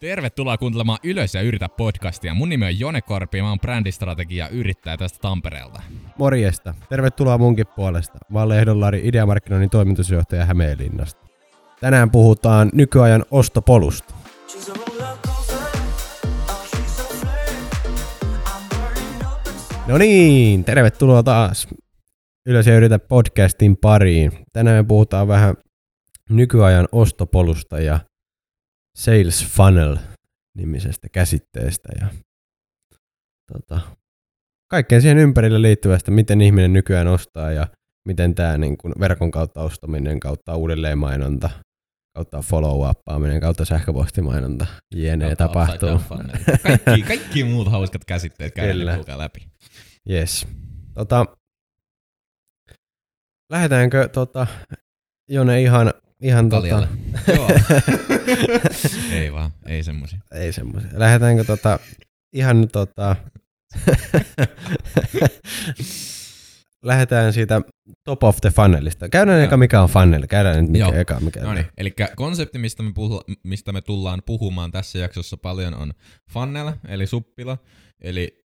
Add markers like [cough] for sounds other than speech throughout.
Tervetuloa kuuntelemaan Ylös ja yritä podcastia. Mun nimi on Jone Korpi ja mä oon brändistrategia yrittäjä tästä Tampereelta. Morjesta. Tervetuloa munkin puolesta. Mä olen Lehdollari Ideamarkkinoinnin toimitusjohtaja Hämeenlinnasta. Tänään puhutaan nykyajan ostopolusta. No niin, tervetuloa taas Ylös ja yritä podcastin pariin. Tänään me puhutaan vähän nykyajan ostopolusta ja Sales Funnel nimisestä käsitteestä ja tota, kaikkeen siihen ympärille liittyvästä, miten ihminen nykyään ostaa ja miten tämä niin kuin verkon kautta ostaminen, kautta uudelleenmainonta, kautta follow-uppaaminen, kautta sähköpostimainonta, jne. tapahtuu. Kaikki, kaikki muut hauskat käsitteet käydään läpi. Yes. Tota, lähdetäänkö tota, Jone ihan Ihan tota... [laughs] Joo. ei vaan, ei semmoisia. Ei semmoisia. Lähdetäänkö tota, ihan tota... [laughs] Lähdetään siitä top of the funnelista. Käydään eka mikä on funnel. Käydään nyt mikä Joo. eka mikä no niin. Eli konsepti, mistä me, puhu, mistä me tullaan puhumaan tässä jaksossa paljon on funnel, eli suppila. Eli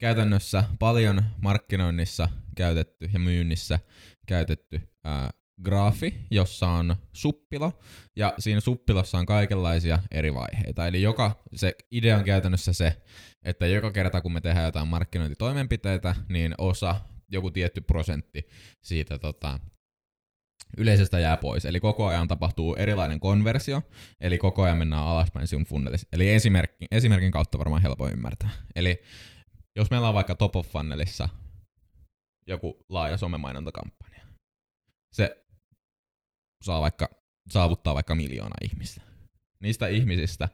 käytännössä paljon markkinoinnissa käytetty ja myynnissä käytetty ää, graafi, jossa on suppila, ja siinä suppilassa on kaikenlaisia eri vaiheita. Eli joka, se idea on käytännössä se, että joka kerta kun me tehdään jotain markkinointitoimenpiteitä, niin osa, joku tietty prosentti siitä tota, yleisestä jää pois. Eli koko ajan tapahtuu erilainen konversio, eli koko ajan mennään alaspäin sinun funnelissa. Eli esimerkin, esimerkin kautta varmaan helppo ymmärtää. Eli jos meillä on vaikka top of funnelissa joku laaja somemainontakampanja, se saa vaikka, saavuttaa vaikka miljoona ihmistä. Niistä ihmisistä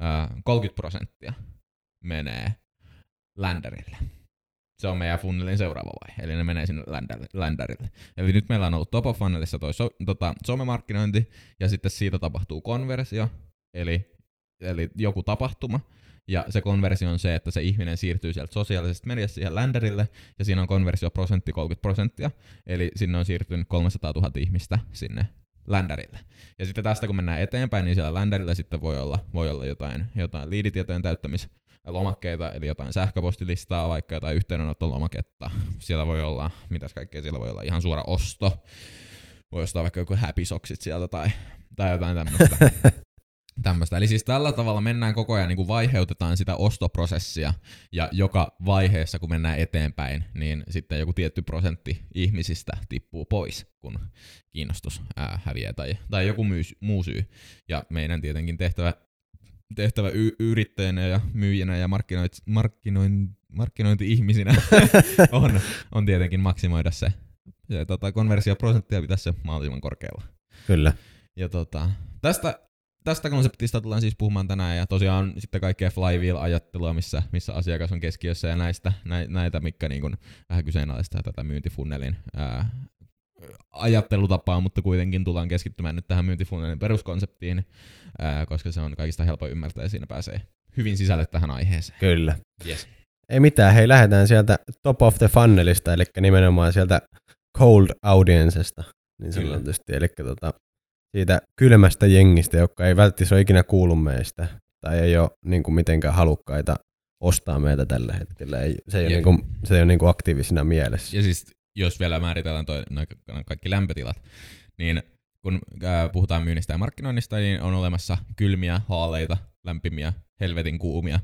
ää, 30 prosenttia menee länderille. Se on meidän funnelin seuraava vaihe, eli ne menee sinne länderille. Eli nyt meillä on ollut top of funnelissa toi so, tota, somemarkkinointi, ja sitten siitä tapahtuu konversio, eli, eli joku tapahtuma, ja se konversio on se, että se ihminen siirtyy sieltä sosiaalisesta mediasta siihen länderille, ja siinä on konversio prosentti 30 prosenttia, eli sinne on siirtynyt 300 000 ihmistä sinne ländärille. Ja sitten tästä kun mennään eteenpäin, niin siellä ländärillä sitten voi olla, voi olla jotain, jotain liiditietojen täyttämislomakkeita, eli jotain sähköpostilistaa, vaikka jotain yhteydenottolomaketta. Siellä voi olla, mitäs kaikkea siellä voi olla, ihan suora osto. Voi ostaa vaikka joku happy socksit sieltä tai, tai jotain tämmöistä. [laughs] Tämmöistä. Eli siis tällä tavalla mennään koko ajan, niin kuin vaiheutetaan sitä ostoprosessia, ja joka vaiheessa, kun mennään eteenpäin, niin sitten joku tietty prosentti ihmisistä tippuu pois, kun kiinnostus ää, häviää tai, tai joku myy, muu syy. Ja meidän tietenkin tehtävä, tehtävä y- yrittäjänä ja myyjänä ja markkinoit, markkinoin, markkinointi-ihmisinä [laughs] on, on tietenkin maksimoida se, se tota, konversioprosenttia pitäisi se mahdollisimman korkealla. Kyllä. Ja tota, tästä tästä konseptista tullaan siis puhumaan tänään ja tosiaan sitten kaikkea flywheel-ajattelua, missä, missä asiakas on keskiössä ja näistä, näitä, mikä niin kuin vähän kyseenalaistaa tätä myyntifunnelin ää, ajattelutapaa, mutta kuitenkin tullaan keskittymään nyt tähän myyntifunnelin peruskonseptiin, ää, koska se on kaikista helppo ymmärtää ja siinä pääsee hyvin sisälle tähän aiheeseen. Kyllä. Yes. Ei mitään, hei lähdetään sieltä top of the funnelista, eli nimenomaan sieltä cold audiencesta, niin sanotusti, eli tota, siitä kylmästä jengistä, joka ei välttämättä ole ikinä kuullut meistä tai ei ole niin kuin mitenkään halukkaita ostaa meitä tällä hetkellä. Ei, se ei ole, niin kuin, se ei ole niin kuin aktiivisena mielessä. Ja siis jos vielä määritellään toi, kaikki lämpötilat, niin kun äh, puhutaan myynnistä ja markkinoinnista, niin on olemassa kylmiä, haaleita, lämpimiä, helvetin kuumia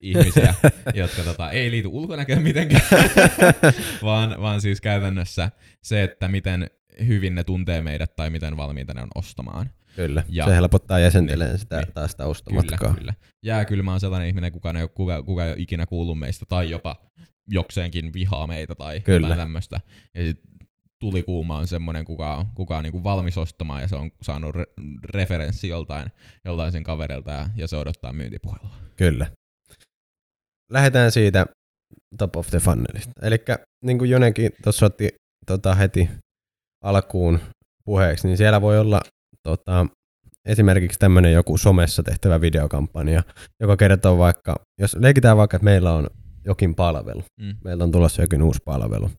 ihmisiä, [laughs] jotka tota, ei liity ulkonäköön mitenkään, [laughs] vaan, vaan siis käytännössä se, että miten hyvin ne tuntee meidät tai miten valmiita ne on ostamaan. Kyllä, ja, se helpottaa jäsenteleen niin, sitä niin, taas sitä ostomatkaa. Kyllä, kyllä. Jääkylmä on sellainen ihminen, kuka ei, kuka, kuka ei ole ikinä kuullut meistä tai jopa jokseenkin vihaa meitä tai kyllä. jotain tämmöistä. Ja sit tulikuuma on semmoinen, kuka on, kuka on niinku valmis ostamaan ja se on saanut re- referenssi joltain, joltain sen kaverilta ja, ja se odottaa myyntipuhelua. Kyllä. Lähdetään siitä top of the funnelista. Eli niin kuin Jonekin tuossa otti tota, heti alkuun puheeksi, niin siellä voi olla tota, esimerkiksi tämmöinen joku somessa tehtävä videokampanja, joka kertoo vaikka, jos leikitään vaikka, että meillä on jokin palvelu, mm. meillä on tulossa jokin uusi palvelu.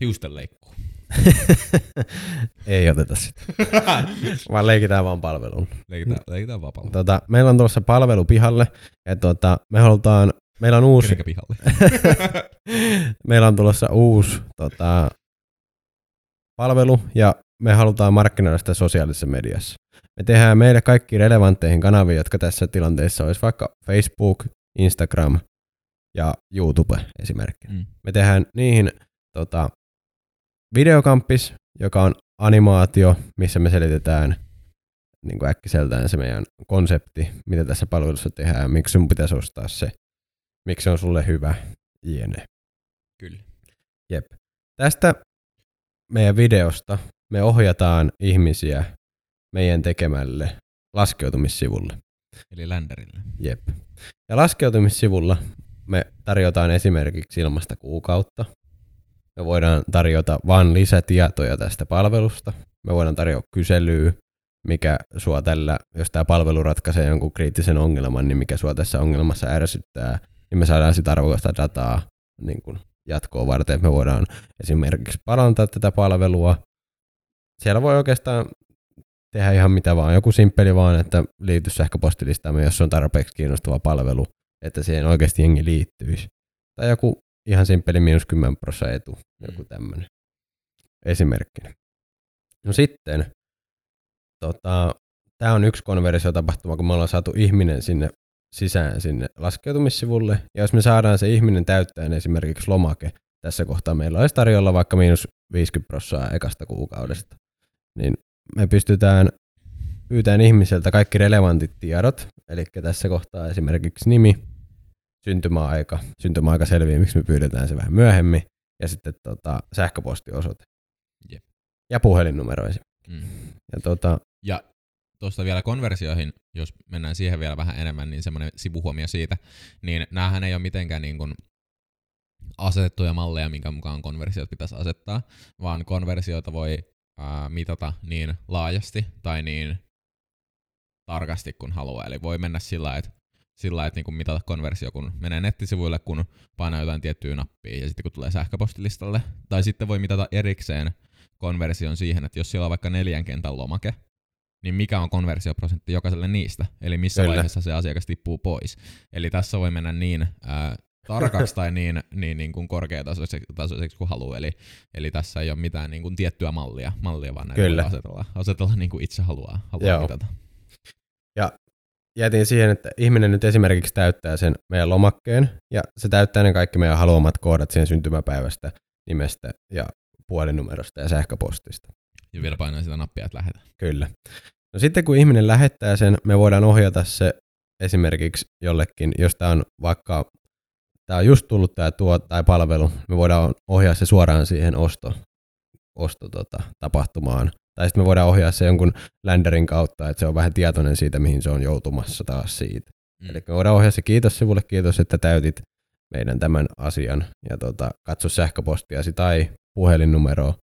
Hiustenleikkuu. [laughs] Ei oteta sitä, [laughs] vaan leikitään vaan palveluun. leikitään, leikitään vapaalla. Tota, meillä on tulossa palvelu pihalle, ja tota, me halutaan, meillä on uusi, Kenenkä pihalle? [laughs] meillä on tulossa uusi tota, palvelu, ja me halutaan markkinoida sitä sosiaalisessa mediassa. Me tehdään meille kaikki relevantteihin kanaviin, jotka tässä tilanteessa olisi vaikka Facebook, Instagram ja YouTube esimerkiksi. Mm. Me tehdään niihin tota, videokamppis, joka on animaatio, missä me selitetään niin kuin äkkiseltään se meidän konsepti, mitä tässä palvelussa tehdään, miksi sun pitäisi ostaa se, miksi se on sulle hyvä, jne. Kyllä. Jep. Tästä meidän videosta me ohjataan ihmisiä meidän tekemälle laskeutumissivulle. Eli länderille. Jep. Ja laskeutumissivulla me tarjotaan esimerkiksi ilmasta kuukautta. Me voidaan tarjota vain lisätietoja tästä palvelusta. Me voidaan tarjota kyselyä, mikä sua tällä, jos tämä palvelu ratkaisee jonkun kriittisen ongelman, niin mikä sua tässä ongelmassa ärsyttää, niin me saadaan sitä arvokasta dataa niin kuin jatkoa varten. Me voidaan esimerkiksi parantaa tätä palvelua. Siellä voi oikeastaan tehdä ihan mitä vaan. Joku simppeli vaan, että liity sähköpostilistaamme, jos on tarpeeksi kiinnostava palvelu, että siihen oikeasti jengi liittyisi. Tai joku ihan simppeli miinus 10 prosenttia etu, joku tämmöinen esimerkkinä. No sitten, tota, tämä on yksi konversiotapahtuma, kun me ollaan saatu ihminen sinne sisään sinne laskeutumissivulle. Ja jos me saadaan se ihminen täyttäen esimerkiksi lomake, tässä kohtaa meillä olisi tarjolla vaikka miinus 50 prosenttia ekasta kuukaudesta, niin me pystytään pyytämään ihmiseltä kaikki relevantit tiedot, eli tässä kohtaa esimerkiksi nimi, syntymäaika, syntymäaika selviää, miksi me pyydetään se vähän myöhemmin, ja sitten tota, sähköpostiosoite. Jep. Ja puhelinnumero esimerkiksi. Mm. Ja tota, Ja tuosta vielä konversioihin, jos mennään siihen vielä vähän enemmän, niin semmoinen sivuhuomio siitä, niin näähän ei ole mitenkään niin kuin asetettuja malleja, minkä mukaan konversiot pitäisi asettaa, vaan konversioita voi ää, mitata niin laajasti tai niin tarkasti kun haluaa. Eli voi mennä sillä että sillä että niinku mitata konversio, kun menee nettisivuille, kun painaa jotain tiettyä nappia ja sitten kun tulee sähköpostilistalle. Tai sitten voi mitata erikseen konversion siihen, että jos siellä on vaikka neljän kentän lomake, niin mikä on konversioprosentti jokaiselle niistä, eli missä Kyllä. vaiheessa se asiakas tippuu pois. Eli tässä voi mennä niin ää, tarkaksi tai niin, [laughs] niin, niin kuin korkeatasoiseksi tasoiseksi kuin haluaa. Eli, eli tässä ei ole mitään niin kuin tiettyä mallia, mallia vaan näitä Kyllä. asetella, asetella niin kuin itse haluaa, haluaa Joo. mitata. jätin siihen, että ihminen nyt esimerkiksi täyttää sen meidän lomakkeen, ja se täyttää ne kaikki meidän haluamat kohdat siihen syntymäpäivästä, nimestä ja puhelinnumerosta ja sähköpostista. Ja vielä painaa sitä nappia, että lähdetään. Kyllä. No sitten kun ihminen lähettää sen, me voidaan ohjata se esimerkiksi jollekin, jos tämä on vaikka, tämä on just tullut tämä tuo tai palvelu, me voidaan ohjaa se suoraan siihen osto, osto tota, tapahtumaan. Tai sitten me voidaan ohjaa se jonkun länderin kautta, että se on vähän tietoinen siitä, mihin se on joutumassa taas siitä. Mm. Eli me voidaan ohjaa se kiitos sivulle, kiitos, että täytit meidän tämän asian ja tota, katso sähköpostiasi tai puhelinnumeroa.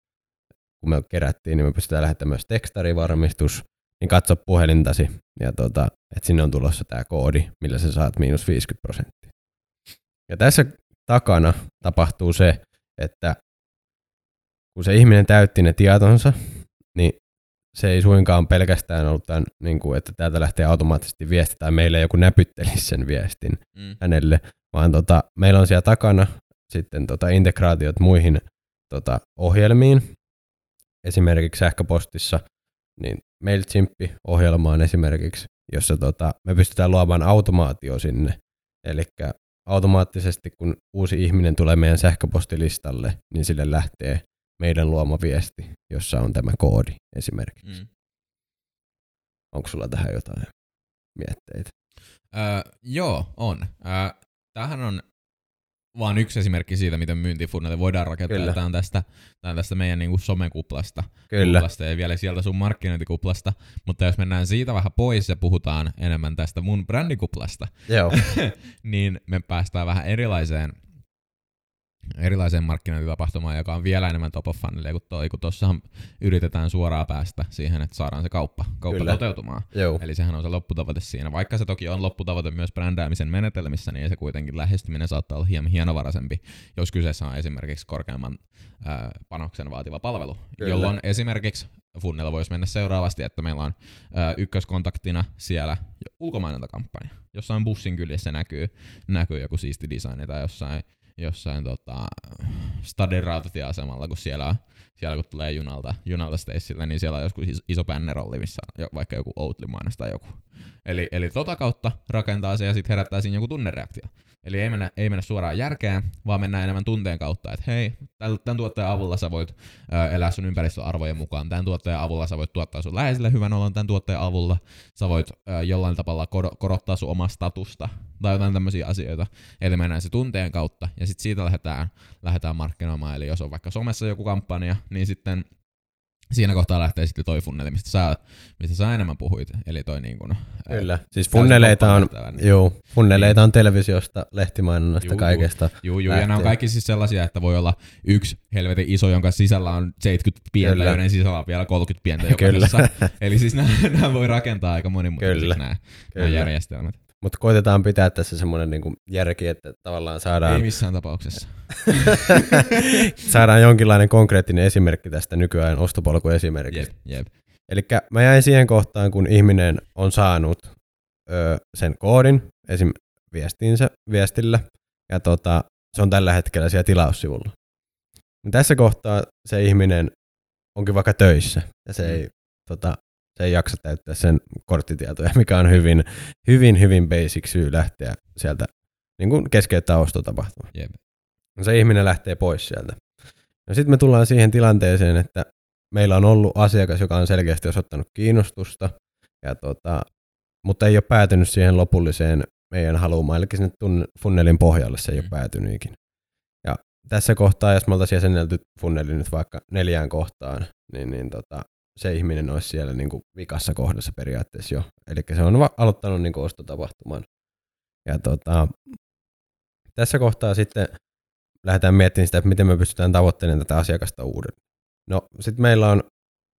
Kun me kerättiin, niin me pystytään lähettämään myös tekstarivarmistus, niin katso puhelintasi ja tota, että sinne on tulossa tämä koodi, millä sä saat miinus 50 prosenttia. Ja tässä takana tapahtuu se, että kun se ihminen täytti ne tietonsa, niin se ei suinkaan pelkästään ollut tämän, niin kuin, että täältä lähtee automaattisesti viesti tai meille joku näpyttelisi sen viestin Mm. hänelle, vaan tota, meillä on siellä takana sitten tota integraatiot muihin tota, ohjelmiin, esimerkiksi sähköpostissa, niin MailChimp-ohjelmaan esimerkiksi, jossa tota, me pystytään luomaan automaatio sinne, eli automaattisesti kun uusi ihminen tulee meidän sähköpostilistalle, niin sille lähtee meidän luoma viesti, jossa on tämä koodi esimerkiksi. Mm. Onko sulla tähän jotain mietteitä? Öö, joo, on. Öö, tämähän on vaan yksi esimerkki siitä, miten myyntifunneli voidaan rakentaa. Kyllä. Tämä on tästä, tämä on tästä meidän niinku somekuplasta. Kyllä. Kuplasta ja vielä sieltä sun markkinointikuplasta. Mutta jos mennään siitä vähän pois ja puhutaan enemmän tästä mun brändikuplasta, Joo. [laughs] niin me päästään vähän erilaiseen erilaiseen markkinointitapahtumaan, joka on vielä enemmän top of funnelia kuin toi, kun tossahan yritetään suoraan päästä siihen, että saadaan se kauppa, kauppa Kyllä. toteutumaan. Joo. Eli sehän on se lopputavoite siinä. Vaikka se toki on lopputavoite myös brändäämisen menetelmissä, niin se kuitenkin lähestyminen saattaa olla hieman hienovaraisempi, jos kyseessä on esimerkiksi korkeamman ää, panoksen vaativa palvelu. Kyllä. Jolloin esimerkiksi Funnella voisi mennä seuraavasti, että meillä on ää, ykköskontaktina siellä ulkomainontakampanja. Jossain bussin kyljessä näkyy, näkyy joku siisti designi tai jossain, jossain tota, Stadin rautatieasemalla, kun siellä, siellä kun tulee junalta, junalta Stacelle, niin siellä on joskus iso, iso bännerolli, missä jo, vaikka joku Oatly mainos tai joku. Eli, eli tota kautta rakentaa se ja sitten herättää siinä joku tunnereaktio. Eli ei mennä, ei mennä suoraan järkeen, vaan mennään enemmän tunteen kautta, että hei, tämän tuotteen avulla sä voit elää sun ympäristöarvojen mukaan, tämän tuotteen avulla sä voit tuottaa sun läheisille hyvän olon, tämän tuotteen avulla sä voit jollain tavalla kor- korottaa sun omaa statusta tai jotain tämmöisiä asioita. Eli mennään se tunteen kautta ja sitten siitä lähdetään, lähdetään markkinoimaan. Eli jos on vaikka somessa joku kampanja, niin sitten siinä kohtaa lähtee sitten toi funneli, mistä sä, mistä sä enemmän puhuit. Eli toi niin kuin, Kyllä. Siis funneleita on, tehtävä, joo, funneleita on televisiosta, lehtimainonnasta, Juu, kaikesta. Juu, juu, ja nämä on kaikki siis sellaisia, että voi olla yksi helvetin iso, jonka sisällä on 70 pientä, Kyllä. joiden sisällä on vielä 30 pientä Kyllä. jokaisessa. [laughs] Eli siis nämä, nämä voi rakentaa aika monimutkaisiksi Kyllä. nämä, nämä Kyllä. järjestelmät. Mutta koitetaan pitää tässä semmoinen niinku järki, että tavallaan saadaan, Ei missään tapauksessa. [laughs] saadaan jonkinlainen konkreettinen esimerkki tästä nykyään ostopolkuesimerkistä. Jep, jep. Eli mä jäin siihen kohtaan, kun ihminen on saanut ö, sen koodin esim. viestiinsä, viestillä, ja tota, se on tällä hetkellä siellä tilaussivulla. No tässä kohtaa se ihminen onkin vaikka töissä, ja se, ei, tota, se ei jaksa täyttää sen korttitietoja, [laughs] mikä on hyvin, hyvin, hyvin basic syy lähteä sieltä niin kuin keskeyttää ostotapahtuma. Jep. No se ihminen lähtee pois sieltä. No sitten me tullaan siihen tilanteeseen, että meillä on ollut asiakas, joka on selkeästi osoittanut kiinnostusta, ja tota, mutta ei ole päätynyt siihen lopulliseen meidän haluamaan, eli sinne funnelin pohjalle se ei ole Mm. päätynyt ikinä. Ja tässä kohtaa, jos me oltaisiin jäsennelty funneli nyt vaikka neljään kohtaan, niin, niin tota, se ihminen olisi siellä niin kuin vikassa kohdassa periaatteessa jo. Eli se on va- aloittanut niin kuin ostotapahtuman. Ja tota, tässä kohtaa sitten lähdetään miettimään sitä, että miten me pystytään tavoittelemaan tätä asiakasta uudelleen. No sitten meillä on,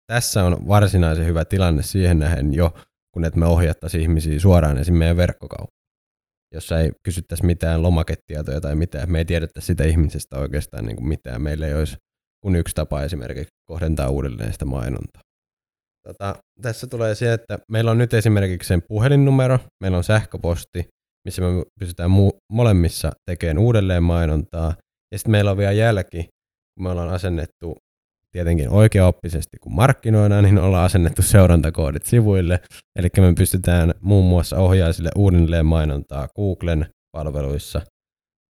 tässä on varsinaisen hyvä tilanne siihen nähden jo, kun että me ohjattaisiin ihmisiä suoraan esim. meidän verkkokauppaan, jossa ei kysyttäisi mitään lomaketietoja tai mitään. Me ei tiedettäisi sitä ihmisestä oikeastaan niin kuin mitään. Meillä ei olisi kun yksi tapa esimerkiksi kohdentaa uudelleen sitä mainontaa. Tota, tässä tulee se, että meillä on nyt esimerkiksi sen puhelinnumero, meillä on sähköposti, missä me pystytään mu- molemmissa tekemään uudelleen mainontaa. Ja sitten meillä on vielä jälki, kun me ollaan asennettu tietenkin oikeaoppisesti, kun markkinoidaan, niin ollaan asennettu seurantakoodit sivuille. Eli me pystytään muun muassa ohjaamaan sille uudelleen mainontaa Googlen palveluissa,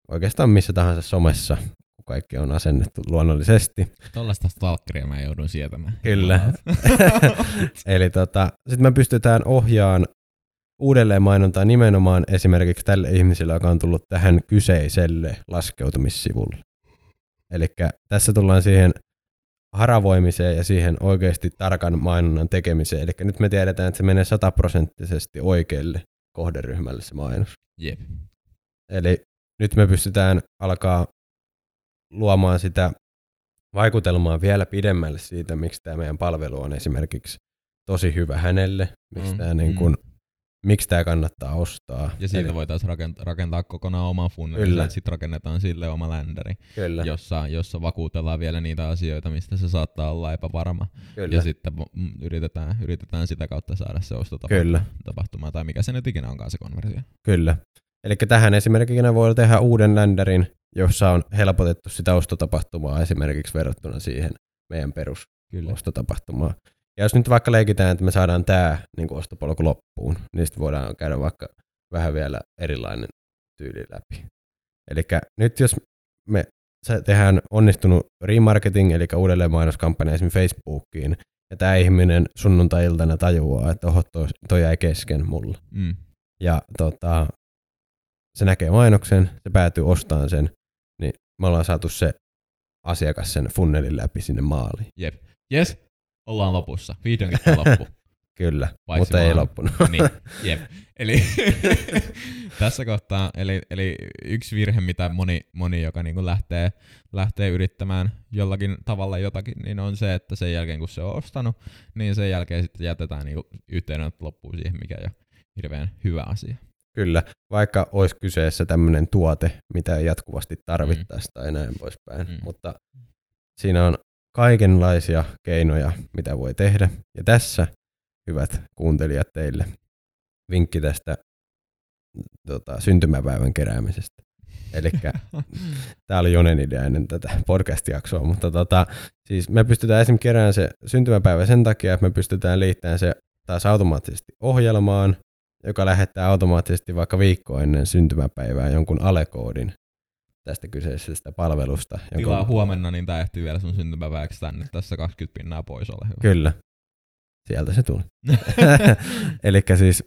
oikeastaan missä tahansa somessa, kun kaikki on asennettu luonnollisesti. Tollaista stalkeria mä joudun sietämään. Kyllä. [laughs] Eli tota, sitten me pystytään ohjaamaan uudelleen mainontaa nimenomaan esimerkiksi tälle ihmiselle, joka on tullut tähän kyseiselle laskeutumissivulle. Eli tässä tullaan siihen haravoimiseen ja siihen oikeasti tarkan mainonnan tekemiseen. Eli nyt me tiedetään, että se menee sataprosenttisesti oikealle kohderyhmälle se mainos. Jep. Eli nyt me pystytään alkaa luomaan sitä vaikutelmaa vielä pidemmälle siitä, miksi tämä meidän palvelu on esimerkiksi tosi hyvä hänelle, miksi Mm, tämä, niin mm. kuin, miksi tämä kannattaa ostaa. Ja siitä Eli- voitaisiin rakentaa, rakentaa kokonaan oma funneli. Kyllä. Sitten rakennetaan sille oma ländäri, Kyllä, jossa, jossa vakuutellaan vielä niitä asioita, mistä se saattaa olla epävarma. kyllä, Ja sitten mm, yritetään, yritetään sitä kautta saada se ostotapahtuma. Kyllä. Tapahtuma, tai mikä se nyt ikinä onkaan se konversio. kyllä. Eli tähän esimerkkinä voi tehdä uuden ländärin, jossa on helpotettu sitä ostotapahtumaa esimerkiksi verrattuna siihen meidän perus Kyllä. ostotapahtumaa. Ja jos nyt vaikka leikitään, että me saadaan tämä niin ostopolku loppuun, niin sitten voidaan käydä vaikka vähän vielä erilainen tyyli läpi. Eli nyt jos me tehdään onnistunut remarketing, eli uudelleen mainoskampanja esimerkiksi Facebookiin, ja tämä ihminen sunnuntai-iltana tajuaa, että oho, toi, toi jäi kesken mulla. Mm. Ja tota, se näkee mainoksen, se päätyy ostamaan sen, me ollaan saatu se asiakas sen funnelin läpi sinne maaliin. Jep. Jes, ollaan lopussa. Vihdoinkin loppu. [laughs] Kyllä, Paitsi mutta ei loppunut. [laughs] niin, [laughs] jep. Eli tässä kohtaa, eli, eli yksi virhe, mitä moni, moni joka niinku lähtee, lähtee yrittämään jollakin tavalla jotakin, niin on se, että sen jälkeen kun se on ostanut, niin sen jälkeen sitten jätetään niinku yhteydenotto loppuun siihen, mikä ei ole hirveän hyvä asia. Kyllä, vaikka olisi kyseessä tämmöinen tuote, mitä ei jatkuvasti tarvittaisi tai näin poispäin. Mm. Mutta siinä on kaikenlaisia keinoja, mitä voi tehdä. Ja tässä, hyvät kuuntelijat, teille vinkki tästä tota, syntymäpäivän keräämisestä. Eli [laughs] tämä oli Jonen idea ennen tätä podcast-jaksoa, mutta tota, siis me pystytään esimerkiksi keräämään se syntymäpäivä sen takia, että me pystytään liittämään se taas automaattisesti ohjelmaan, joka lähettää automaattisesti vaikka viikko ennen syntymäpäivää jonkun alekoodin tästä kyseisestä palvelusta. jonka- Tilaa huomenna, niin tää ehtii vielä sun syntymäpäiväksi tänne. Tässä 20 pinnaa pois, ole hyvä. Kyllä, sieltä se tuli. [laughs] [laughs] Eli siis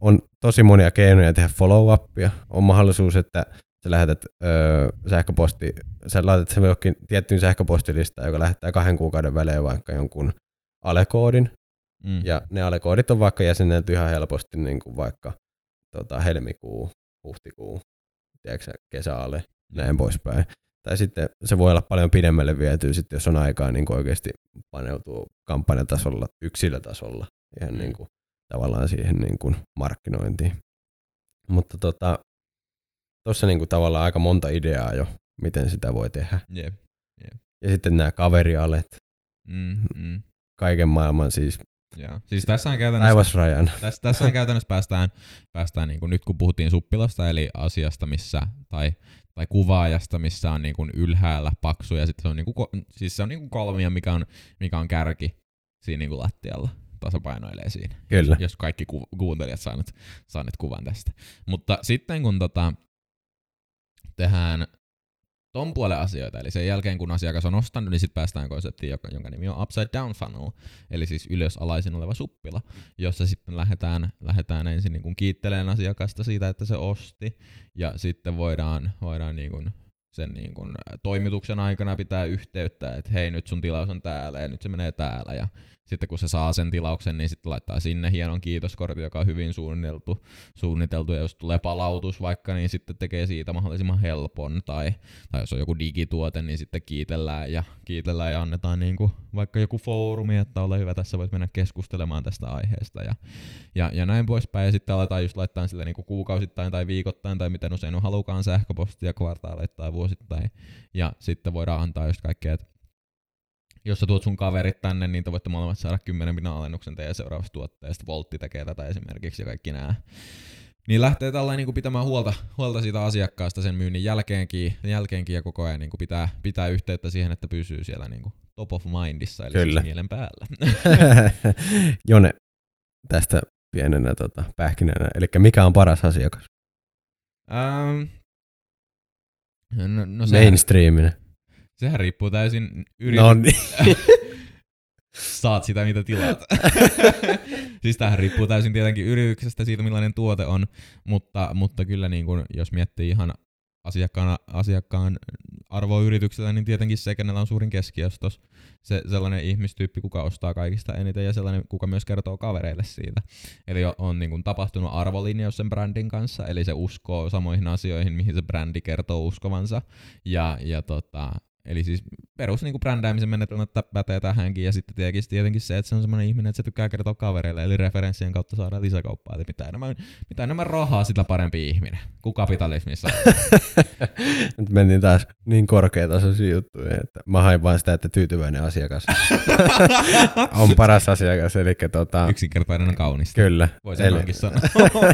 on tosi monia keinoja tehdä follow-upia. On mahdollisuus, että sä lähetät öö, sähköposti, sä laitat sen johonkin tiettyyn sähköpostilistaan, joka lähettää kahden kuukauden välein vaikka jonkun alekoodin. Mm. Ja ne alekoodit on vaikka jäsennelty ihan helposti niin kuin vaikka tota, helmikuu, huhtikuu, tiedätkö, sä, kesäale, näin poispäin. Tai sitten se voi olla paljon pidemmälle viety, sitten jos on aikaa niin kuin oikeasti paneutuu kampanjatasolla, yksilötasolla ihan Mm. niin kuin, tavallaan siihen niin kuin markkinointiin. Mutta tota, tuossa niin kuin tavallaan aika monta ideaa jo, miten sitä voi tehdä. Jep. Ja sitten nämä kaverialet, Mm, mm. kaiken maailman siis Joo. Siis [laughs] tässä on käytännössä taivasrajan. tässä, tässä on käytännössä päästään, päästään niin kuin nyt kun puhuttiin suppilasta, eli asiasta, missä, tai, tai kuvaajasta, missä on niin kuin ylhäällä paksu, ja sitten se on, niin kuin, siis se on niin kuin kolmio, mikä on, mikä on kärki siinä niin kuin lattialla tasapainoilee siinä. Kyllä. Jos kaikki ku, kuuntelijat saaneet, saaneet kuvan tästä. Mutta sitten kun tota, tehdään ton puolen asioita, eli sen jälkeen kun asiakas on ostanut, niin sitten päästään konseptiin, joka, jonka nimi on Upside Down Funnel, eli siis ylösalaisin oleva suppila, jossa sitten lähdetään, lähdetään ensin niin kuin kiittelemään asiakasta siitä, että se osti, ja sitten voidaan, voidaan niin kuin sen niin kuin toimituksen aikana pitää yhteyttä, että hei nyt sun tilaus on täällä ja nyt se menee täällä ja sitten kun se saa sen tilauksen, niin sitten laittaa sinne hienon kiitoskortin, joka on hyvin suunniteltu, suunniteltu ja jos tulee palautus vaikka, niin sitten tekee siitä mahdollisimman helpon tai, tai jos on joku digituote, niin sitten kiitellään ja, kiitellään ja annetaan niin kuin vaikka joku foorumi, että ole hyvä, tässä voit mennä keskustelemaan tästä aiheesta ja, ja, ja näin poispäin. Ja sitten aletaan just laittaa sille niin kuin kuukausittain tai viikoittain tai miten usein on halukaan sähköpostia kvartaaleittain vuosittain. Ja sitten voidaan antaa just kaikkea, että jos sä tuot sun kaverit tänne, niin te voitte molemmat saada 10 pinnan alennuksen teidän seuraavasta tuotteesta. Voltti tekee tätä esimerkiksi ja kaikki nämä. Niin lähtee tällainen niin pitämään huolta, huolta siitä asiakkaasta sen myynnin jälkeenkin, jälkeenkin ja koko ajan niin kuin pitää, pitää yhteyttä siihen, että pysyy siellä niin kuin top of mindissa, eli Kyllä. siis mielen päällä. [laughs] Jone, tästä pienenä tota, pähkinänä. Eli mikä on paras asiakas? Ähm, no, no sehän, Mainstreaminen. Sehän riippuu täysin yrit- No niin. [laughs] saat sitä, mitä tilaat. [laughs] siis tämähän riippuu täysin tietenkin yrityksestä, siitä millainen tuote on, mutta, mutta kyllä niin kun, jos miettii ihan asiakkaan, asiakkaan arvoa yrityksellä, niin tietenkin se, kenellä on suurin keskiostos, se sellainen ihmistyyppi, kuka ostaa kaikista eniten ja sellainen, kuka myös kertoo kavereille siitä. Eli on, on niin kuin tapahtunut arvolinjaus sen brändin kanssa, eli se uskoo samoihin asioihin, mihin se brändi kertoo uskovansa. Ja, ja tota, eli siis perus niin kuin brändäämisen menetelmät tä- pätee tähänkin, ja sitten tietenkin, tietenkin se, että se on semmoinen ihminen, että se tykkää kertoa kavereille, eli referenssien kautta saadaan lisäkauppaa, eli mitä enemmän, mitä enemmän rahaa, sitä parempi ihminen, kuin kapitalismissa. [laughs] Nyt mentiin taas niin korkeatasoisia juttuja, että mä hain vaan sitä, että tyytyväinen asiakas [laughs] on paras asiakas. Eli tota, Yksinkertainen on kaunista. kyllä. Voi sen Eli- sanoa.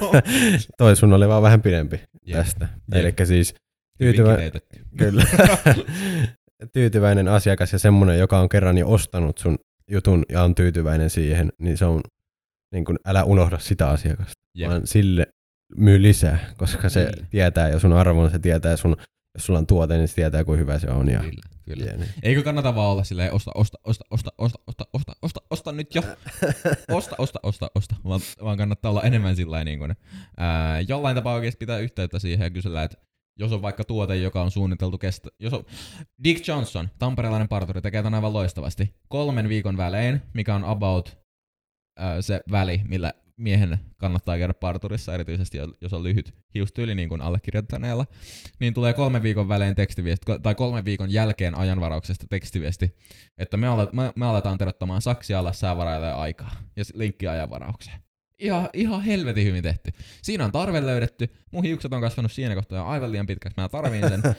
[laughs] Toi sun oli vaan vähän pidempi Jep. tästä. Eli siis tyytyvä-. Kyllä. Tyytyväinen asiakas ja semmoinen, joka on kerran jo ostanut sun jutun ja on tyytyväinen siihen, niin se on, niin kun, älä unohda sitä asiakasta, Jep. vaan sille myy lisää, koska se Kyllä. tietää jo sun arvon, se tietää sun, jos sulla on tuote, niin se tietää kuinka hyvä se on. Ja, Kyllä, kyllä. ja niin. Eikö kannata vaan olla silleen, osta, osta, osta, osta, osta, osta, osta, osta, osta nyt jo. [laughs] Osta, osta, osta, osta. Vaan, vaan kannattaa olla enemmän sillä niin kuin, ää, jollain tapaa oikeasti pitää yhteyttä siihen ja kysellä, että jos on vaikka tuote, joka on suunniteltu kestä... Jos on Dick Johnson, tamperelainen parturi, tekee tämän aivan loistavasti. Kolmen viikon välein, mikä on about ää, se väli, millä miehen kannattaa käydä parturissa, erityisesti jos on lyhyt hiustyyli niin kuin allekirjoittaneella, niin tulee kolme viikon välein tekstiviesti, tai kolme viikon jälkeen ajanvarauksesta tekstiviesti, että me, alet, me, me aletaan terottamaan saksia alas säävaraille aikaa, ja linkki ajanvaraukseen. Ihan, ihan helvetin hyvin tehty. Siinä on tarve löydetty. Mun hiukset on kasvanut siinä kohtaa aivan liian pitkäksi. Mä tarviin sen. [laughs]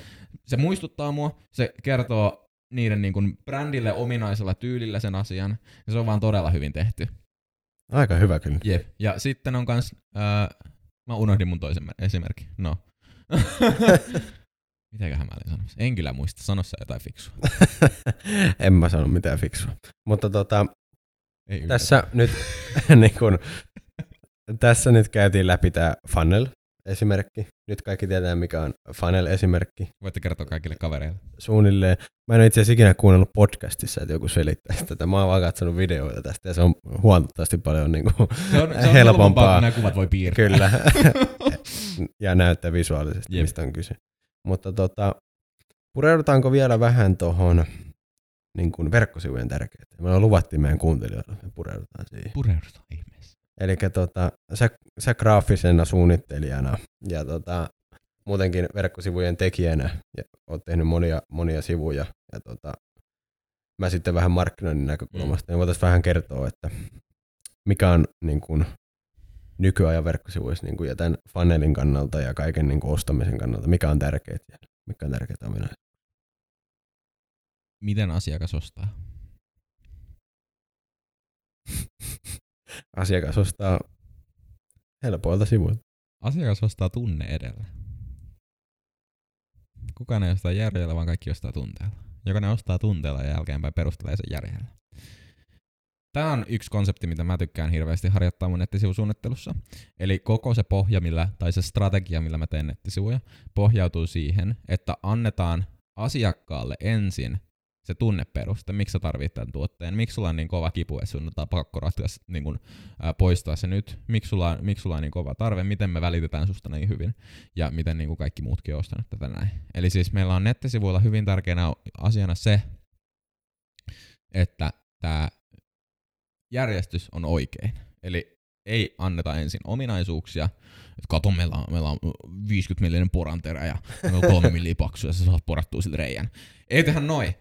Se muistuttaa mua. Se kertoo niiden niin kuin brändille ominaisella tyylillä sen asian. Ja se on vaan todella hyvin tehty. Aika hyvä kyllä. Jep. Ja sitten on kans, äh, mä unohdin mun toisen esimerkki. No. [laughs] Mitäköhän mä olin sanomassa? En kyllä muista. Sano sä jotain fiksua. [laughs] en mä sano mitään fiksua. Mutta tota, Ei tässä nyt, niin kun, tässä nyt käytiin läpi tämä funnel esimerkki. Nyt kaikki tietää, mikä on funnel-esimerkki. Voitte kertoa kaikille kavereille. Suunnilleen. Mä en ole itse asiassa ikinä kuunnellut podcastissa, että joku selittäisi tätä. Mä oon vaan katsonut videoita tästä ja se on huomattavasti paljon niin kuin Se on, se on [laughs] helpompaa, kun nämä kuvat voi piirtää. Kyllä. [laughs] ja näyttää visuaalisesti, Jep. mistä on kyse. Mutta tota, pureudutaanko vielä vähän tuohon niin kuin verkkosivujen tärkeyteen? Me luvattiin meidän kuuntelijoille, että me pureudutaan siihen. Pureudutaan ihmeessä. Eli tota, sä, sä graafisena suunnittelijana ja tota, muutenkin verkkosivujen tekijänä ja oot tehnyt monia, monia sivuja ja tota, mä sitten vähän markkinoinnin näkökulmasta, mm. niin voitaisiin vähän kertoa, että mikä on niin kuin, nykyajan verkkosivuissa niin kuin, ja tämän funnelin kannalta ja kaiken niin kuin, ostamisen kannalta, mikä on tärkeää ja mikä on tärkeää ominaisuus. Miten asiakas ostaa? [laughs] asiakas ostaa helpoilta sivuilta. Asiakas ostaa tunne edellä. Kukaan ei ostaa järjellä, vaan kaikki ostaa tunteella. Jokainen ostaa tunteella ja jälkeenpäin perustelee sen järjellä. Tämä on yksi konsepti, mitä mä tykkään hirveästi harjoittaa mun nettisivusuunnittelussa. Eli koko se pohja, millä, tai se strategia, millä mä teen nettisivuja, pohjautuu siihen, että annetaan asiakkaalle ensin se tunneperuste, miksi sä tarvitset tämän tuotteen, miksi sulla on niin kova kipu, että sun on pakko ratkaista, niin kun, ää, poistaa se nyt, miksi sulla, miksi sulla on niin kova tarve, miten me välitetään susta niin hyvin, ja miten niin kuin kaikki muutkin on ostanut tätä näin. Eli siis meillä on nettisivuilla hyvin tärkeänä asiana se, että tämä järjestys on oikein. Eli ei anneta ensin ominaisuuksia, että kato, meillä on, meillä on 50 millinen poranterä ja meillä on kolme milliä paksu ja sä saat porattua sille reijän. Ei tehdä noin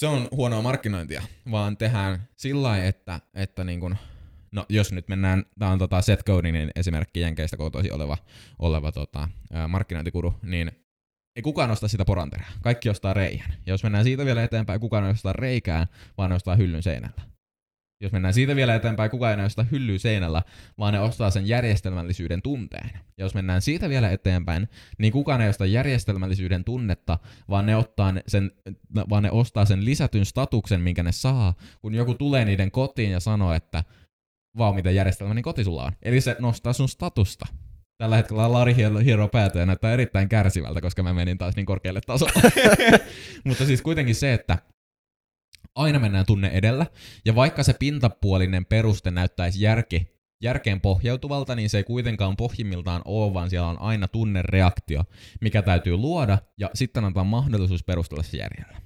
se on huonoa markkinointia, vaan tehdään sillä lailla, että, että niin kun, no jos nyt mennään, tämä on tota Seth Godinin esimerkki Jenkeistä kotoisin oleva, oleva tota, markkinointikuru, niin ei kukaan osta sitä poranterää. Kaikki ostaa reijän. Ja jos mennään siitä vielä eteenpäin, kukaan ei ostaa reikään, vaan ostaa hyllyn seinällä. Jos mennään siitä vielä eteenpäin, kukaan ei osta hyllyä seinällä, vaan ne ostaa sen järjestelmällisyyden tunteen. Ja jos mennään siitä vielä eteenpäin, niin kukaan ei osta järjestelmällisyyden tunnetta, vaan ne, ottaa sen, vaan ne ostaa sen lisätyn statuksen, minkä ne saa, kun joku tulee niiden kotiin ja sanoo, että vau, miten järjestelmäni koti sulla on. Eli se nostaa sun statusta. Tällä hetkellä Lari hiero päätä ja näyttää erittäin kärsivältä, koska mä menin taas niin korkealle tasolle. [laughs] Mutta siis kuitenkin se, että aina mennään tunne edellä, ja vaikka se pintapuolinen peruste näyttäisi järki, järkeen pohjautuvalta, niin se ei kuitenkaan pohjimmiltaan ole, vaan siellä on aina tunnereaktio, mikä täytyy luoda, ja sitten antaa mahdollisuus perustella se järjellä.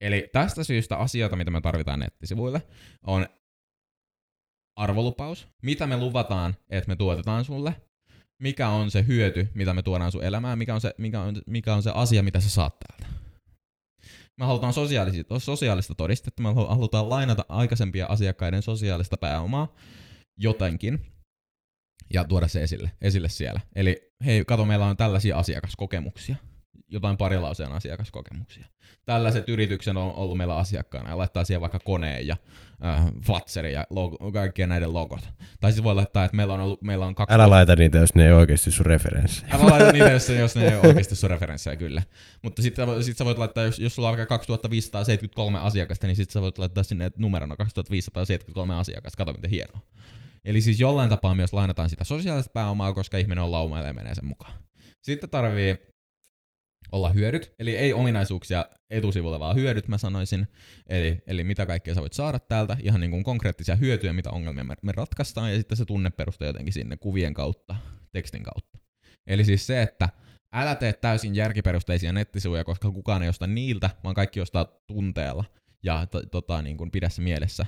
Eli tästä syystä asioita, mitä me tarvitaan nettisivuille, on arvolupaus, mitä me luvataan, että me tuotetaan sulle, mikä on se hyöty, mitä me tuodaan sun elämään, mikä on se, mikä on, mikä on se asia, mitä sä saat täältä me halutaan sosiaalista, sosiaalista todistetta, me halutaan lainata aikaisempia asiakkaiden sosiaalista pääomaa jotenkin ja tuoda se esille, esille siellä. Eli hei, kato, meillä on tällaisia asiakaskokemuksia jotain parilauseen asiakaskokemuksia. Tällaiset yritykset on ollut meillä asiakkaana ja laittaa siihen vaikka koneen ja äh, Fatserin ja logo, kaikkien näiden logot. Tai sitten voi laittaa, että meillä on, ollut, meillä on kaksi... Älä laita niitä, jos ne ei oikeasti sun referenssejä. Älä laita niitä, jos, jos ne ei oikeasti sun referenssejä, kyllä. Mutta sitten sit sä voit laittaa, jos, jos sulla on vaikka 2573 asiakasta, niin sitten sä voit laittaa sinne numerona 2573 asiakasta. Kato, miten hienoa. Eli siis jollain tapaa myös lainataan sitä sosiaalista pääomaa, koska ihminen on lauma ja menee sen mukaan. Sitten tarvii olla hyödyt, eli ei ominaisuuksia etusivulle, vaan hyödyt mä sanoisin, eli, eli mitä kaikkea sä voit saada täältä, ihan niin kuin konkreettisia hyötyjä, mitä ongelmia me, me ratkaistaan, ja sitten se tunne perustuu jotenkin sinne kuvien kautta, tekstin kautta. Eli siis se, että älä tee täysin järkiperusteisia nettisivuja, koska kukaan ei osta niiltä, vaan kaikki ostaa tunteella, ja to, tota, niin kuin pidä se mielessä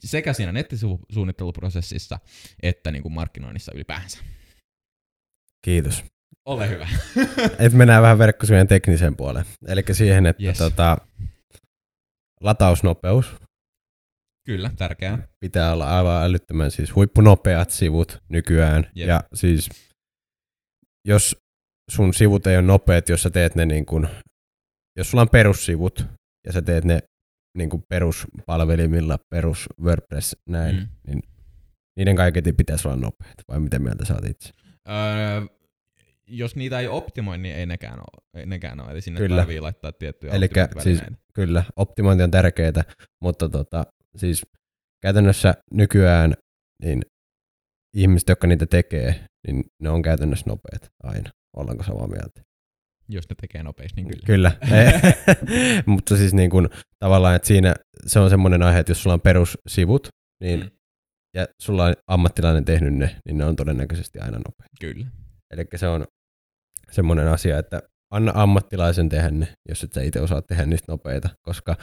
sekä siinä nettisuunnitteluprosessissa että niin kuin markkinoinnissa ylipäänsä. Kiitos. Ole hyvä. [laughs] Et mennään vähän verkkosivujen tekniseen puoleen. Eli siihen, että Yes. tota, latausnopeus Kyllä, tärkeää. pitää olla aivan älyttömän siis huippunopeat sivut nykyään. Jep. Ja siis jos sun sivut ei ole nopeat, jos sä teet ne niin kuin, jos sulla on perussivut ja sä teet ne niin kuin peruspalvelimilla, perus WordPress näin, Mm. niin niiden kaiketi pitäisi olla nopeat. Vai miten mieltä sä oot itse? Öö, jos niitä ei optimoi, niin ei nekään ole. Ei nekään ole. Eli sinne Kyllä. tarvii laittaa tiettyjä Elikkä optimointivälineitä. Kyllä, optimointi on tärkeää, mutta tota, siis käytännössä nykyään niin ihmiset, jotka niitä tekee, niin ne on käytännössä nopeat aina. Ollaanko samaa mieltä? Jos ne tekee nopeasti, niin kyllä. Kyllä. [laughs] [laughs] mutta siis niin kun, tavallaan, että siinä se on semmoinen aihe, että jos sulla on perussivut, niin, Mm. ja sulla on ammattilainen tehnyt ne, niin ne on todennäköisesti aina nopeat. Kyllä. Eli se on semmoinen asia, että anna ammattilaisen tehdä ne, jos et sä itse osaa tehdä niistä nopeita, koska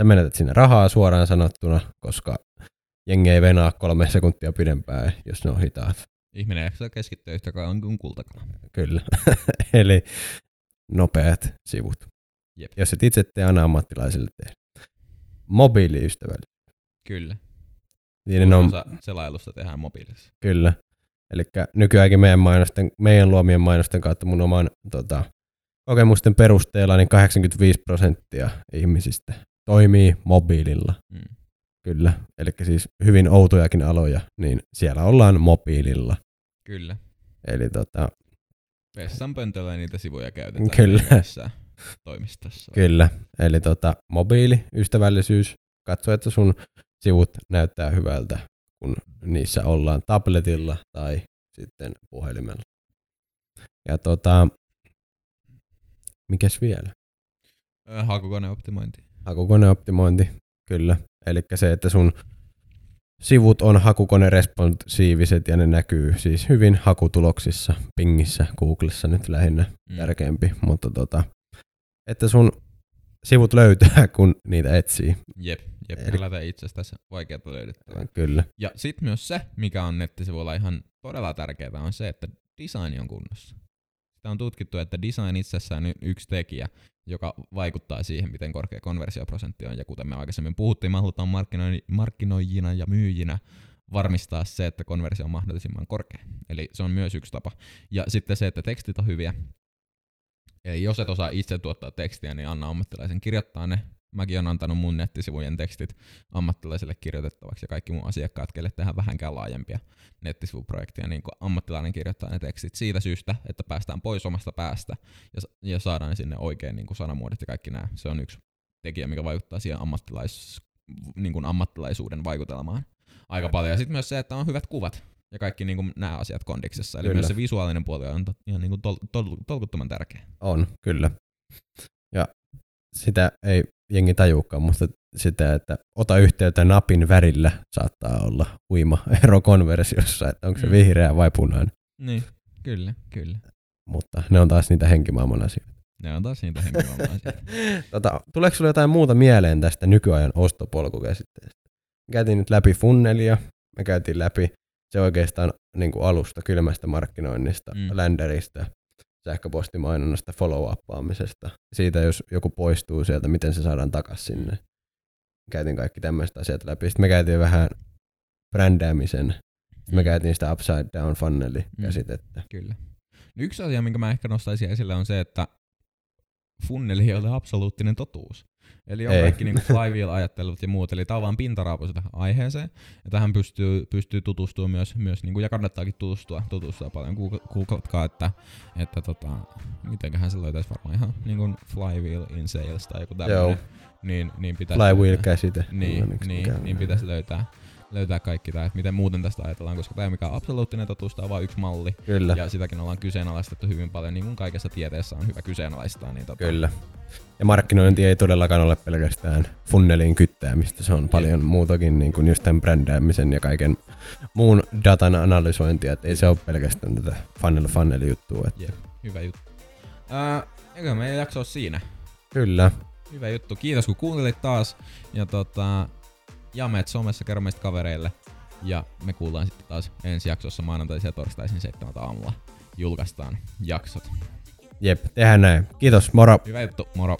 sä menetät sinne rahaa suoraan sanottuna, koska jengi ei venaa kolme sekuntia pidempään, jos ne on hitaat. Ihminen jaksaa keskittyä yhtä kauan kuin kultakala. Kyllä. [laughs] Eli nopeat sivut. Jep. Jos et itse tee, anna ammattilaisille tehdä. Mobiiliystävälle. Kyllä. Niiden on, selailusta tehdään mobiilissa. kyllä. Eli nykyäänkin meidän, mainosten, meidän luomien mainosten kautta mun oman tota, kokemusten perusteella niin 85 prosenttia ihmisistä toimii mobiililla. Mm. Kyllä. Eli siis hyvin outojakin aloja, niin siellä ollaan mobiililla. Kyllä. Eli tota, Vessanpöntöllä niitä sivuja käytetään. Kyllä. Toimistossa. kyllä. Eli tota, mobiiliystävällisyys. Katso, että sun sivut näyttää hyvältä, kun niissä ollaan tabletilla tai sitten puhelimella. Ja tota, mikäs vielä? Ö, Hakukoneoptimointi. Hakukoneoptimointi, kyllä. Eli se, että sun sivut on hakukone responsiiviset ja ne näkyy siis hyvin hakutuloksissa, Pingissä, Googlessa nyt lähinnä Mm. tärkeämpi, mutta tota, että sun sivut löytää, kun niitä etsii. Jep, jep. Eli- itsestäsi vaikeaa löydettävää. Kyllä, Ja sitten myös se, mikä on nettisivuilla ihan todella tärkeää, on se, että design on kunnossa. Sitä on tutkittu, että design itsessään on yksi tekijä, joka vaikuttaa siihen, miten korkea konversioprosentti on. Ja kuten me aikaisemmin puhuttiin, me halutaan markkinoi- markkinoijina ja myyjinä varmistaa se, että konversio on mahdollisimman korkea. Eli se on myös yksi tapa. Ja sitten se, että tekstit on hyviä. Eli jos et osaa itse tuottaa tekstiä, niin anna ammattilaisen kirjoittaa ne. Mäkin olen antanut mun nettisivujen tekstit ammattilaiselle kirjoitettavaksi ja kaikki mun asiakkaat, kelle tehdään vähänkään laajempia nettisivuprojekteja, niin kun ammattilainen kirjoittaa ne tekstit siitä syystä, että päästään pois omasta päästä ja, ja saadaan sinne oikein niin sanamuodot ja kaikki nämä. Se on yksi tekijä, mikä vaikuttaa siihen ammattilais, niin kuin ammattilaisuuden vaikutelmaan aika paljon. Ja sitten myös se, että on hyvät kuvat ja kaikki niin kuin nämä asiat kondiksessa. Eli Kyllä. myös se visuaalinen puoli on to, ihan niin kuin tol, tol, tolkuttoman tärkeä. on, kyllä. Ja sitä ei jengi tajuukaan, mutta sitä, että ota yhteyttä napin värillä saattaa olla huima [laughs] ero konversiossa, että onko se Mm. vihreä vai punainen. Niin, kyllä, kyllä. Mutta ne on taas niitä henkimaailman asioita. Ne on taas niitä henkilöomaisia. [laughs] Tota, tuleeko sinulle jotain muuta mieleen tästä nykyajan ostopolkukäsitteestä? Me käytiin nyt läpi funnelia, me käytiin läpi se oikeastaan niin kuin alusta kylmästä markkinoinnista, mm. länderistä, sähköpostimainonnasta, follow-uppaamisesta. Siitä, jos joku poistuu sieltä, miten se saadaan takaisin sinne. Käytiin kaikki tämmöiset asiat läpi. Sitten me käytiin vähän brändäämisen. Sitten me käytiin sitä upside down funneli käsitettä. Kyllä. No yksi asia, minkä mä ehkä nostaisin esille, on se, että funneli ei ole absoluuttinen totuus. Eli on Ei. kaikki niin flywheel-ajattelut ja muut, eli tämä on vaan aiheeseen. Ja tähän pystyy, pystyy tutustumaan myös, myös niin kuin, ja kannattaakin tutustua, tutustua paljon. Goog- Googletkaa, että, että tota, mitenköhän se löytäisi varmaan ihan niin kuin flywheel in sales tai joku tämmöinen. Niin, niin pitäisi Flywheel-käsite. niin, niin, on. niin pitäisi löytää, löytää kaikki tämä, että miten muuten tästä ajatellaan, koska tämä mikä on absoluuttinen totuus, tämä on vain yksi malli. Kyllä. Ja sitäkin ollaan kyseenalaistettu hyvin paljon, niin kuin kaikessa tieteessä on hyvä kyseenalaistaa. Niin tota, Kyllä. Ja markkinointi ei todellakaan ole pelkästään funnelin kyttäämistä, se on paljon muutakin niin kuin just tämän brändäämisen ja kaiken muun datan analysointia, että ei se ole pelkästään tätä funnel funnel juttua. Että Jep, hyvä juttu. Ää, eikö meidän jakso ole siinä? kyllä, Hyvä juttu. Kiitos kun kuuntelit taas. Ja tota, ja meet somessa, kerro meistä kavereille. Ja me kuullaan sitten taas ensi jaksossa maanantaisin ja torstaisin 7 aamulla julkaistaan jaksot. Jep, tehdään näin. Kiitos, moro. Hyvä juttu, moro.